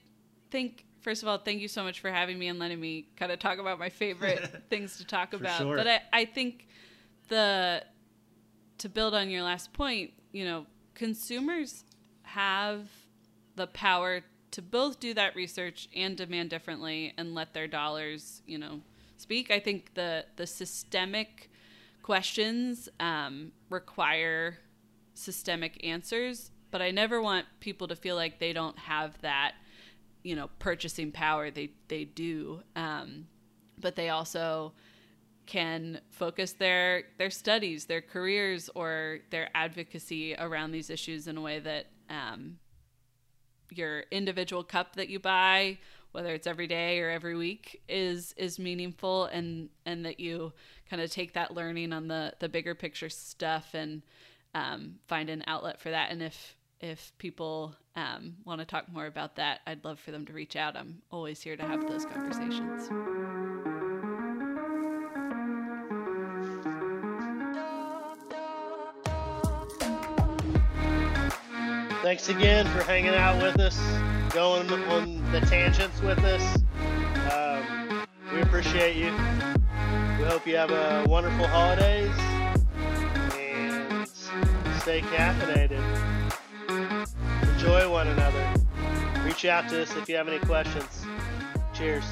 think first of all thank you so much for having me and letting me kind of talk about my favorite things to talk about. sure. but I, I think the to build on your last point you know consumers have the power to both do that research and demand differently and let their dollars, you know, speak. I think the the systemic questions um, require systemic answers, but I never want people to feel like they don't have that, you know, purchasing power. They they do, um, but they also can focus their their studies, their careers, or their advocacy around these issues in a way that um, your individual cup that you buy, whether it's every day or every week, is is meaningful, and and that you kind of take that learning on the the bigger picture stuff and um, find an outlet for that. And if if people um, want to talk more about that, I'd love for them to reach out. I'm always here to have those conversations. Thanks again for hanging out with us, going on the tangents with us. Um, we appreciate you. We hope you have a wonderful holidays and stay caffeinated. Enjoy one another. Reach out to us if you have any questions. Cheers.